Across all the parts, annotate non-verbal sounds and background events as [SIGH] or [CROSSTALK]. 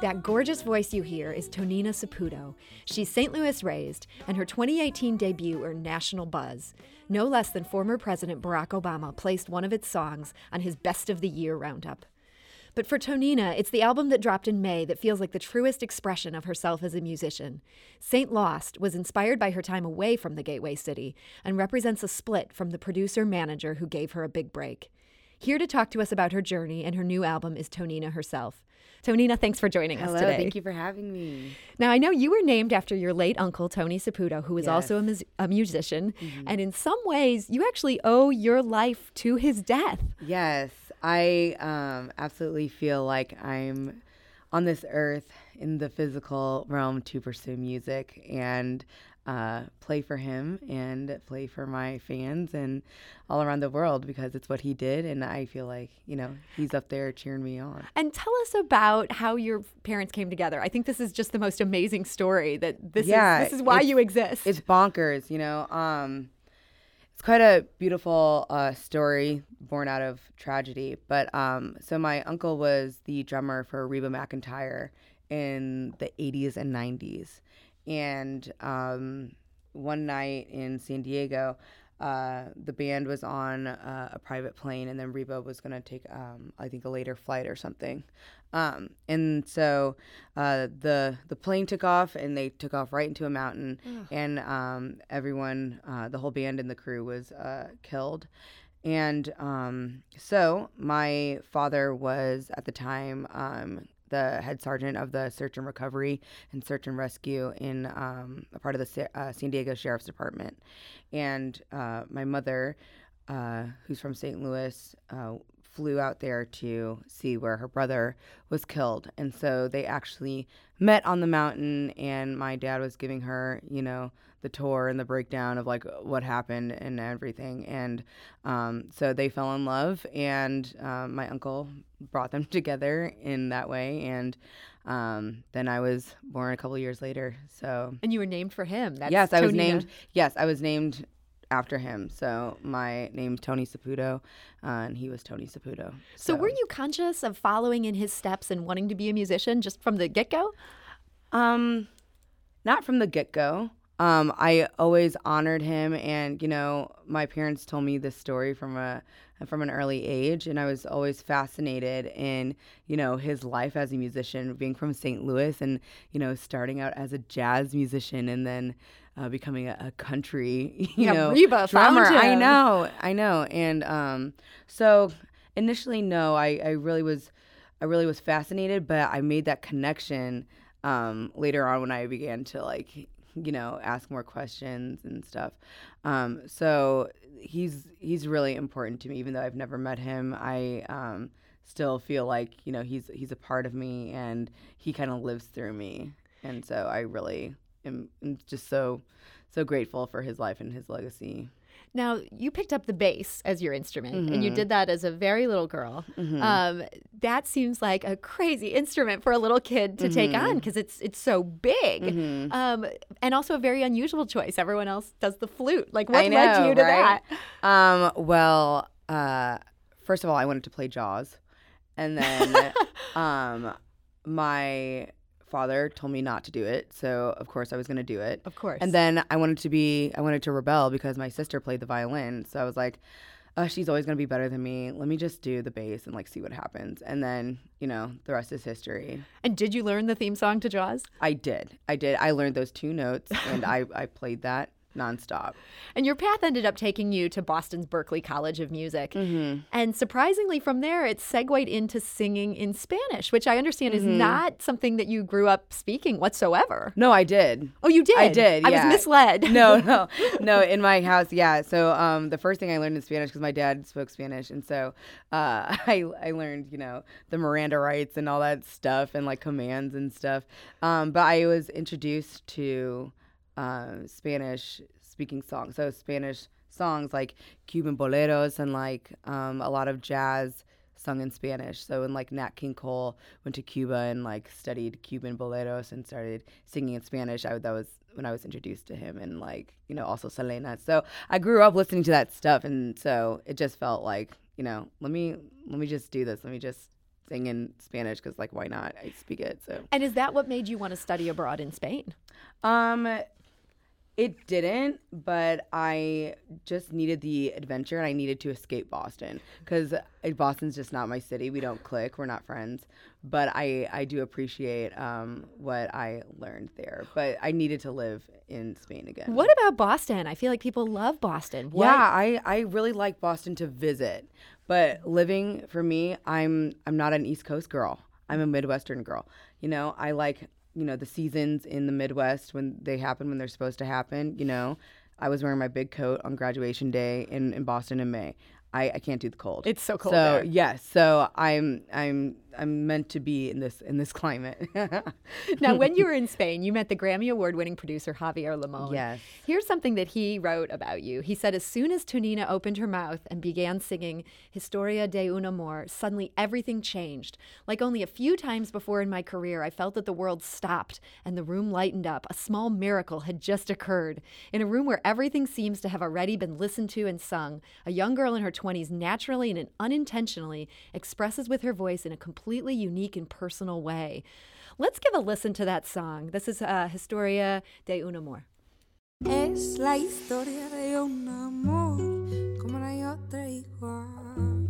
That gorgeous voice you hear is Tonina Saputo. She's St. Louis raised, and her 2018 debut earned national buzz. No less than former President Barack Obama placed one of its songs on his Best of the Year roundup. But for Tonina, it's the album that dropped in May that feels like the truest expression of herself as a musician. Saint Lost was inspired by her time away from the Gateway City and represents a split from the producer manager who gave her a big break. Here to talk to us about her journey and her new album is Tonina herself. Tonina, thanks for joining Hello, us today. Thank you for having me. Now, I know you were named after your late uncle, Tony Saputo, who was yes. also a, a musician. Mm-hmm. And in some ways, you actually owe your life to his death. Yes, I um, absolutely feel like I'm on this earth in the physical realm to pursue music. And uh, play for him and play for my fans and all around the world because it's what he did. And I feel like, you know, he's up there cheering me on. And tell us about how your parents came together. I think this is just the most amazing story that this yeah, is this is why you exist. It's bonkers, you know. Um, it's quite a beautiful uh, story born out of tragedy. But um, so my uncle was the drummer for Reba McEntire in the 80s and 90s and um, one night in San Diego, uh, the band was on uh, a private plane, and then Reba was going to take, um, I think, a later flight or something. Um, and so uh, the the plane took off, and they took off right into a mountain, Ugh. and um, everyone, uh, the whole band and the crew, was uh, killed. And um, so my father was at the time um, the head sergeant of the search and recovery and search and rescue in um, a part of the uh, San Diego Sheriff's Department. And uh, my mother, uh, who's from St. Louis, uh, flew out there to see where her brother was killed. And so they actually met on the mountain, and my dad was giving her, you know, the tour and the breakdown of like what happened and everything. And um, so they fell in love, and um, my uncle brought them [LAUGHS] together in that way. And um, then I was born a couple years later. So and you were named for him. That's yes, I was named. Yes, I was named after him. So my name's Tony Saputo, uh, and he was Tony Saputo. So. so. were you conscious of following in his steps and wanting to be a musician just from the get go? Um, not from the get go. Um, I always honored him, and you know, my parents told me this story from a from an early age, and I was always fascinated in you know his life as a musician, being from St. Louis, and you know, starting out as a jazz musician, and then uh, becoming a, a, country, [LAUGHS] you yeah, know, Reba drummer. I know, I know, and um, so initially, no, I, I really was, I really was fascinated, but I made that connection um, later on when I began to like, you know, ask more questions and stuff. Um, so he's he's really important to me, even though I've never met him. I um, still feel like you know he's he's a part of me, and he kind of lives through me, and so I really am, am just so so grateful for his life and his legacy. Now, you picked up the bass as your instrument, mm-hmm. and you mm-hmm. did that as a very little girl. Mm-hmm. Um, that seems like a crazy instrument for a little kid to mm-hmm. take on because it's it's so big, mm-hmm. um, and also a very unusual choice. Everyone else does the flute. Like, what know, led you to right? that? Um, well, uh, first of all, I wanted to play Jaws, and then [LAUGHS] um, my father told me not to do it, so of course I was going to do it. Of course. And then I wanted to be, I wanted to rebel because my sister played the violin, so I was like, uh, she's always going to be better than me. Let me just do the bass and like see what happens. And then, you know, the rest is history. And did you learn the theme song to Jaws? I did. I did. I learned those two notes and [LAUGHS] I, I played that nonstop. And your path ended up taking you to Boston's Berklee College of Music. Mm-hmm. And surprisingly, from there, it segued into singing in Spanish, which I understand is Mm-hmm. not something that you grew up speaking whatsoever. No, I did. Oh, you did? I did. I yeah. was misled. [LAUGHS] no, [LAUGHS] no, no. In my house, yeah. So um, the first thing I learned in Spanish because my dad spoke Spanish, and so uh, [LAUGHS] I I learned you know the Miranda rights and all that stuff and like commands and stuff. Um, but I was introduced to uh, Spanish speaking songs, so Spanish songs like Cuban boleros and like um, a lot of jazz sung in Spanish. So when like Nat King Cole went to Cuba and like studied Cuban boleros and started singing in Spanish, I that was when I was introduced to him and like you know also Selena. So I grew up listening to that stuff, and so it just felt like you know let me let me just do this. Let me just sing in Spanish because like why not? I speak it. So And is that what made you want to study abroad in Spain? um, it didn't, but I just needed the adventure and I needed to escape Boston because Boston's just not my city. We don't click. We're not friends. But I, I do appreciate um, what I learned there. But I needed to live in Spain again. What about Boston? I feel like people love Boston. What? Yeah, I, I really like Boston to visit, but living for me, I'm I'm not an East Coast girl. I'm a Midwestern girl. You know, I like you know the seasons in the Midwest when they happen when they're supposed to happen. You know, I was wearing my big coat on graduation day in, in Boston in May. I, I can't do the cold. It's so cold So there. yes, so I'm I'm I'm meant to be in this in this climate. [LAUGHS] Now, when you were [LAUGHS] in Spain, you met the Grammy Award winning producer Javier Limon. Yes. Here's something that he wrote about you. He said, As soon as Tonina opened her mouth and began singing Historia de un Amor, suddenly everything changed. Like only a few times before in my career, I felt that the world stopped and the room lightened up. A small miracle had just occurred. In a room where everything seems to have already been listened to and sung, a young girl in her 20s naturally and unintentionally expresses with her voice in a completely unique and personal way. Let's give a listen to that song. This is uh, Historia de un Amor. Es la historia de un amor como no hay otra igual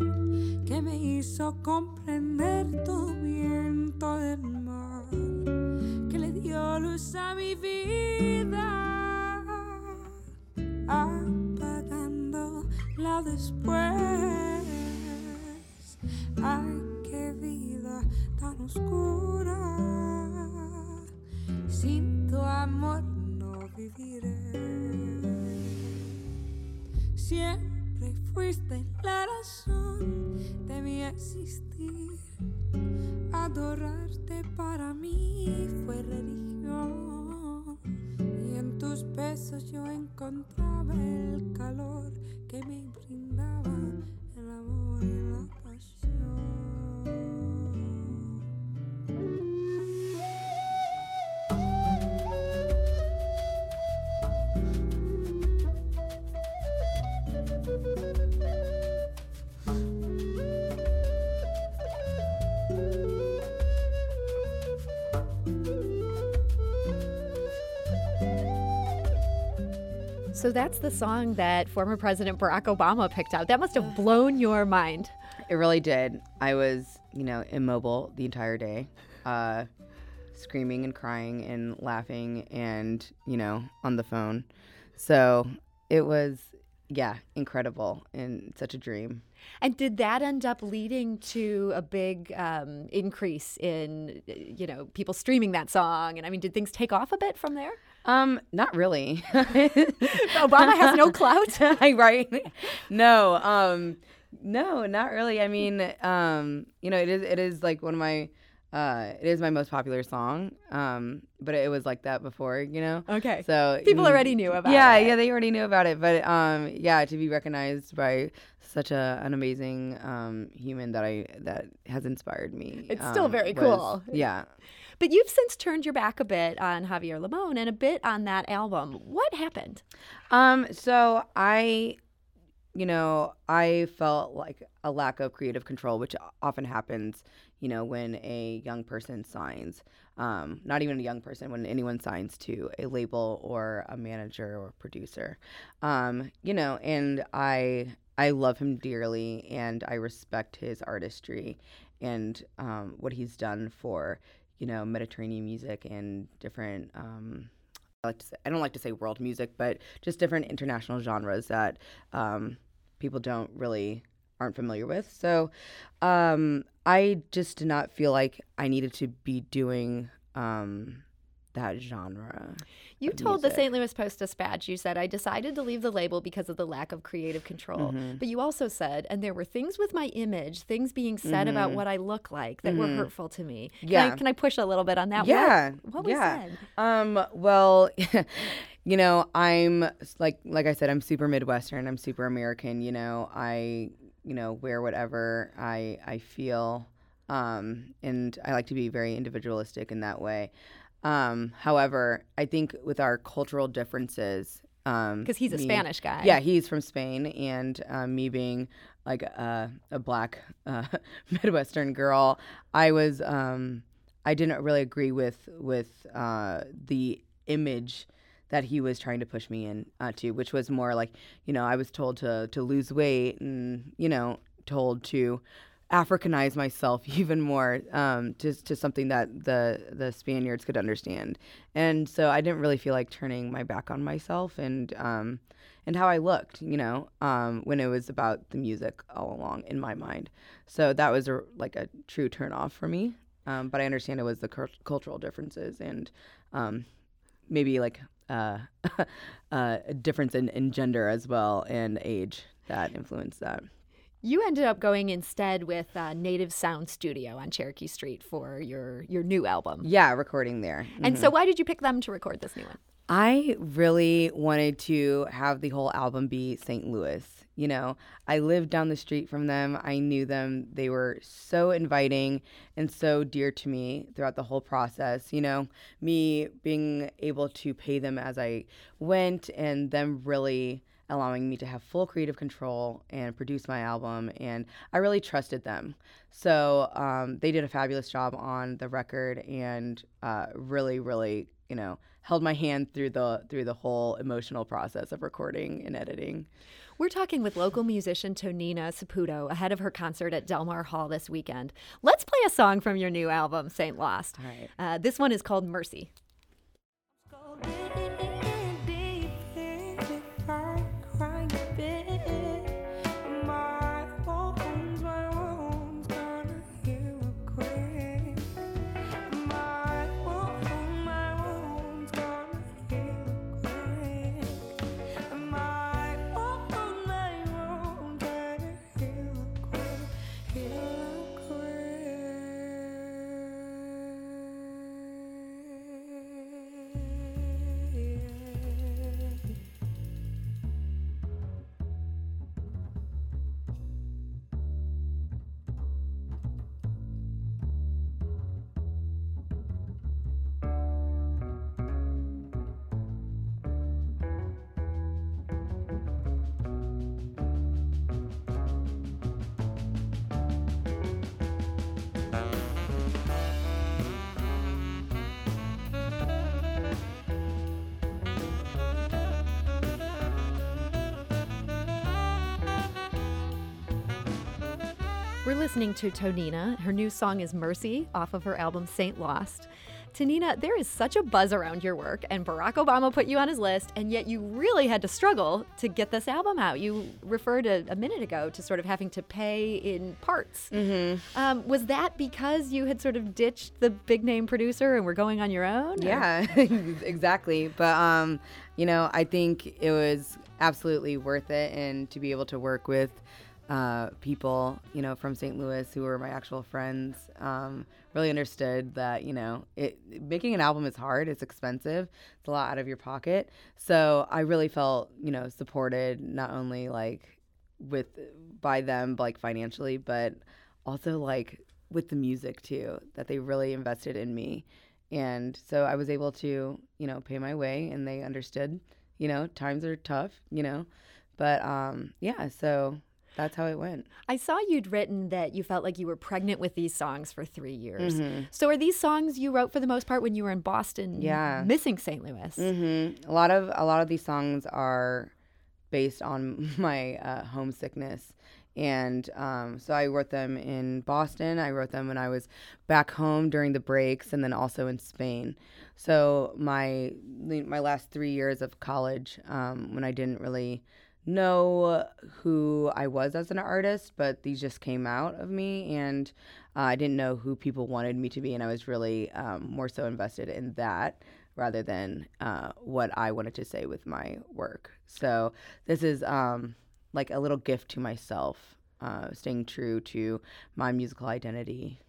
que me hizo comprender que le dio luz a mi vida apagándola después ay tan oscura sin tu amor no viviré. Siempre fuiste la razón de mi existir. Adorarte para mí fue religión. Y en tus besos yo encontraba el calor que me brindaba So that's the song that former President Barack Obama picked out. That must have blown your mind. It really did. I was, you know, immobile the entire day, uh, screaming and crying and laughing and, you know, on the phone. So it was, yeah, incredible and such a dream. And did that end up leading to a big um, increase in, you know, people streaming that song? And I mean, did things take off a bit from there? Um, not really. [LAUGHS] Obama has no clout. [LAUGHS] right? No, um, no, not really. I mean, um, you know, it is it is like one of my uh it is my most popular song. Um, but it was like that before, you know. Okay. So People mm, already knew about yeah, it. Yeah, they already knew about it. But um yeah, to be recognized by such a an amazing um human that I that has inspired me. It's still um, very was- cool. Yeah. But you've since turned your back a bit on Javier Limon and a bit on that album. What happened? Um, so I, you know, I felt like a lack of creative control, which often happens, you know, when a young person signs. Um, not even a young person, when anyone signs to a label or a manager or producer. Um, you know, and I I love him dearly and I respect his artistry and um, what he's done for, you know, Mediterranean music and different um, I like say I don't like to say world music, but just different international genres that um, people don't really aren't familiar with. So um, I just did not feel like I needed to be doing um, that genre. You told the. St. Louis Post Dispatch, you said, I decided to leave the label because of the lack of creative control. Mm-hmm. But you also said, and there were things with my image, things being said about what I look like that were hurtful to me. Can I, Mm-hmm. Yeah. can I push a little bit on that? What- Yeah. What, was yeah. said? Um, well, [LAUGHS] you know, I'm like like I said, I'm super Midwestern. I'm super American. You know, I you know wear whatever I I feel, um, and I like to be very individualistic in that way. Um, however, I think with our cultural differences, um, Because he's a me- Spanish guy. Yeah, he's from Spain, and um, me being like a, a black uh, [LAUGHS] Midwestern girl, I was um, I didn't really agree with with uh, the image that he was trying to push me in uh, to, which was more like you know I was told to to lose weight and you know told to Africanize myself [LAUGHS] even more um, to, to something that the the Spaniards could understand, and so I didn't really feel like turning my back on myself and um, and how I looked, you know, um, when it was about the music all along in my mind. So that was a, like a true turn off for me. Um, but I understand it was the cur- cultural differences and um, maybe like uh, [LAUGHS] uh, a difference in, in gender as well and age that influenced that. You ended up going instead with uh, Native Sound Studio on Cherokee Street for your, your new album. Yeah, recording there. And so, why did you pick them to record this new one? I really wanted to have the whole album be St. Louis. You know, I lived down the street from them. I knew them. They were so inviting and so dear to me throughout the whole process. You know, me being able to pay them as I went and them really allowing me to have full creative control and produce my album and i really trusted them so um, they did a fabulous job on the record and uh, really really you know held my hand through the through the whole emotional process of recording and editing We're talking with local musician Tonina Saputo ahead of her concert at Delmar Hall this weekend. Let's play a song from your new album, Saint Lost. All right. Uh, this one is called Mercy. We're listening to Tonina. Her new song is Mercy off of her album Saint Lost. Tonina, there is such a buzz around your work, and Barack Obama put you on his list, and yet you really had to struggle to get this album out. You referred a, a minute ago to sort of having to pay in parts. Mm-hmm. Um, was that because you had sort of ditched the big name producer and were going on your own? Yeah, [LAUGHS] exactly. But um, you know, I think it was absolutely worth it, and to be able to work with uh, people, you know, from St. Louis who were my actual friends, um, really understood that you know, it making an album is hard. It's expensive. It's a lot out of your pocket. So I really felt, you know, supported not only like with by them like financially, but also like with the music too. That they really invested in me and so I was able to, you know, pay my way, and they understood. You know, times are tough. You know, but um, yeah. So that's how it went. I saw you'd written that you felt like you were pregnant with these songs for three years. Mm-hmm. So are these songs you wrote for the most part when you were in Boston, Yeah. missing St. Louis? hmm A lot of a lot of these songs are based on [LAUGHS] my uh, homesickness, and um, so I wrote them in Boston. I wrote them when I was back home during the breaks, and then also in Spain. So my my last three years of college, um, when I didn't really know who I was as an artist, but these just came out of me, and uh, I didn't know who people wanted me to be, and I was really um, more so invested in that rather than uh, what I wanted to say with my work. So this is um, like a little gift to myself, uh, staying true to my musical identity.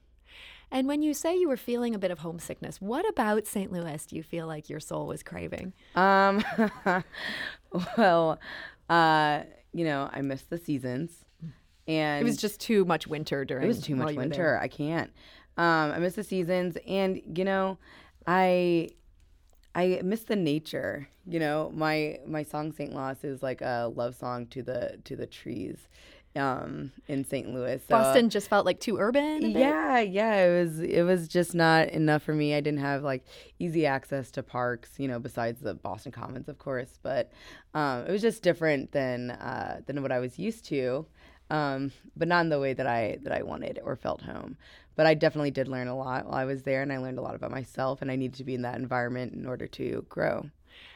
And when you say you were feeling a bit of homesickness, what about St. Louis do you feel like your soul was craving? Um, [LAUGHS] well, uh, you know, I missed the seasons, and It was just too much winter during. it was too much winter. I can't. Um, I miss the seasons, and you know, I I miss the nature. You know, my my song Saint Lost is like a love song to the to the trees, um, in St. Louis. So, Boston just felt like too urban. yeah, yeah, it was it was just not enough for me. I didn't have like easy access to parks, you know, besides the Boston Commons, of course. But um, it was just different than uh, than what I was used to, um, but not in the way that I that I wanted or felt home. But I definitely did learn a lot while I was there, and I learned a lot about myself, and I needed to be in that environment in order to grow.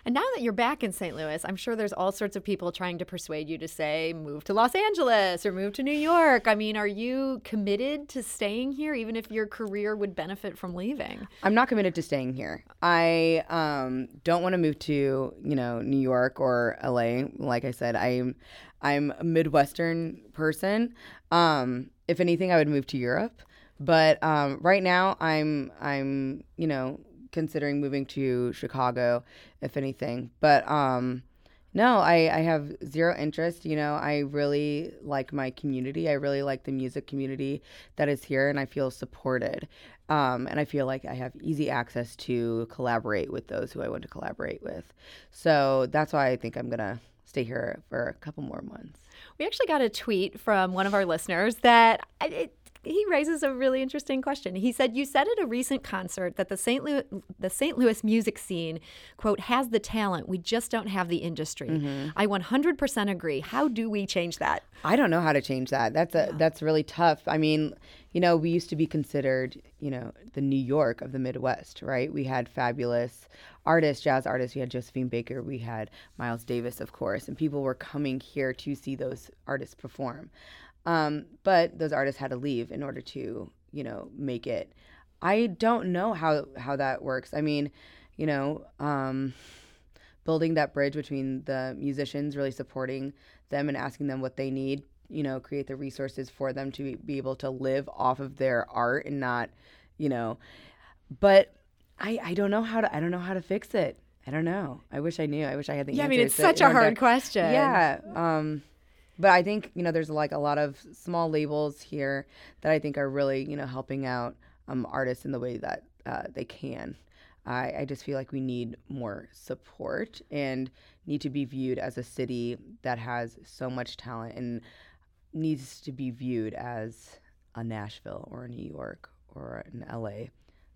And now that you're back in St. Louis, I'm sure there's all sorts of people trying to persuade you to say, move to Los Angeles or move to New York. I mean, are you committed to staying here, even if your career would benefit from leaving? I'm not committed to staying here. I um, don't want to move to you know New York or LA. Like I said, I'm I'm a Midwestern person. Um, if anything, I would move to Europe. But um, right now, I'm I'm you know considering moving to Chicago, if anything. But um, no, I, I have zero interest. You know, I really like my community. I really like the music community that is here, and I feel supported. Um, and I feel like I have easy access to collaborate with those who I want to collaborate with. So that's why I think I'm gonna stay here for a couple more months. We actually got a tweet from one of our listeners that it, he raises a really interesting question. He said, "You said at a recent concert that the St. Louis the St. Louis music scene, quote, has the talent. We just don't have the industry. Mm-hmm. I 100% agree. How do we change that? I don't know how to change that. That's a that's really tough. I mean, you know, we used to be considered, you know, the New York of the Midwest, right? We had fabulous artists, jazz artists. We had Josephine Baker. We had Miles Davis, of course, and people were coming here to see those artists perform. Um, but those artists had to leave in order to, you know, make it. I don't know how how that works. I mean, you know, um, building that bridge between the musicians, really supporting them and asking them what they need, you know, create the resources for them to be able to live off of their art and not, you know, but I I don't know how to I don't know how to fix it. I don't know. I wish I knew. I wish I had the Yeah, I mean, it's such a hard question. Yeah. Um, but I think you know there's like a lot of small labels here that I think are really you know helping out um, artists in the way that uh, they can. I, I just feel like we need more support and need to be viewed as a city that has so much talent and needs to be viewed as a Nashville or a New York or an LA.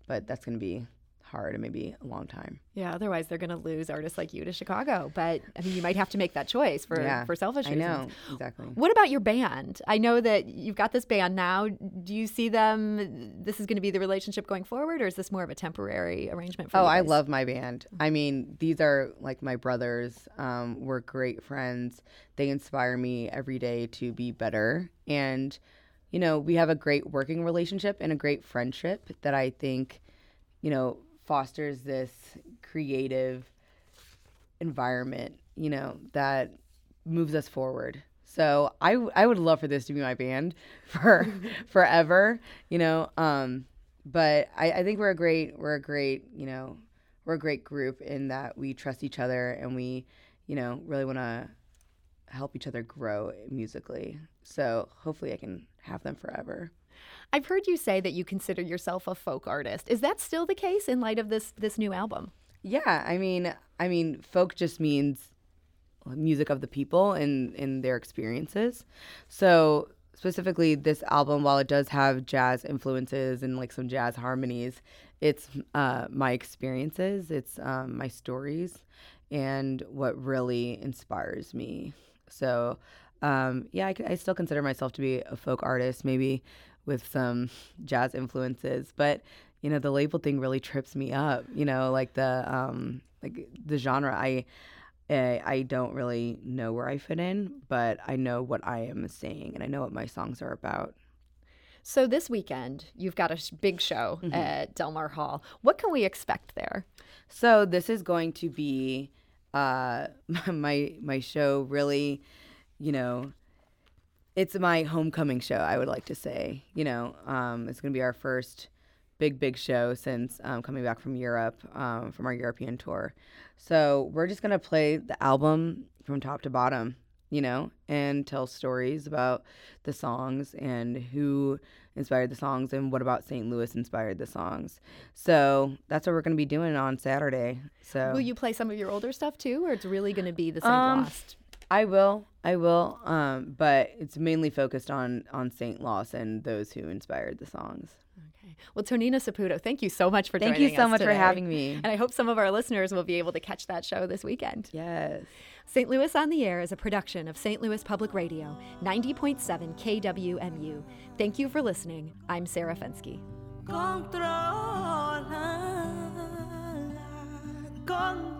But that's going to be hard and maybe a long time. Yeah, otherwise they're going to lose artists like you to Chicago. But I mean, you might have to make that choice for, yeah, for selfish I reasons. know exactly. What about your band? I know that you've got this band now. Do you see them? This is going to be the relationship going forward, or is this more of a temporary arrangement for Oh, I love my band. I mean, these are like my brothers. Um, we're great friends. They inspire me every day to be better. And, you know, we have a great working relationship and a great friendship that I think, you know, fosters this creative environment, you know, that moves us forward. So I, w- I would love for this to be my band [LAUGHS] for [LAUGHS] forever, you know. Um, but I, I think we're a great we're a great you know we're a great group in that we trust each other and we you know really want to help each other grow musically. So hopefully I can have them forever. I've heard you say that you consider yourself a folk artist. Is that still the case in light of this this new album? Yeah, I mean, I mean, folk just means music of the people and in their experiences. So specifically, this album, while it does have jazz influences and like some jazz harmonies, it's uh, my experiences, it's um, my stories, and what really inspires me. So, um, yeah, I, I still consider myself to be a folk artist, maybe with some jazz influences, but you know, the label thing really trips me up. You know, like the um, like the genre. I uh, I don't really know where I fit in, but I know what I am saying and I know what my songs are about. So this weekend, you've got a big show mm-hmm. at Delmar Hall. What can we expect there? So this is going to be uh, [LAUGHS] my my show. Really, you know, it's my homecoming show. I would like to say, you know, um, it's going to be our first big big show since um, coming back from Europe um, from our European tour. So we're just gonna play the album from top to bottom, you know, and tell stories about the songs and who inspired the songs and what about St. Louis inspired the songs. So that's what we're gonna be doing on Saturday. So will you play some of your older stuff too, or it's really gonna be the St. Um, Lost? I will. I will. Um, but it's mainly focused on on St. Lost and those who inspired the songs. Okay. Well, Tonina Saputo, thank you so much for thank joining us. Thank you so much today. for having me. And I hope some of our listeners will be able to catch that show this weekend. Yes. St. Louis on the Air is a production of St. Louis Public Radio, 90.7 KWMU. Thank you for listening. I'm Sarah Fenske. Controla, controla.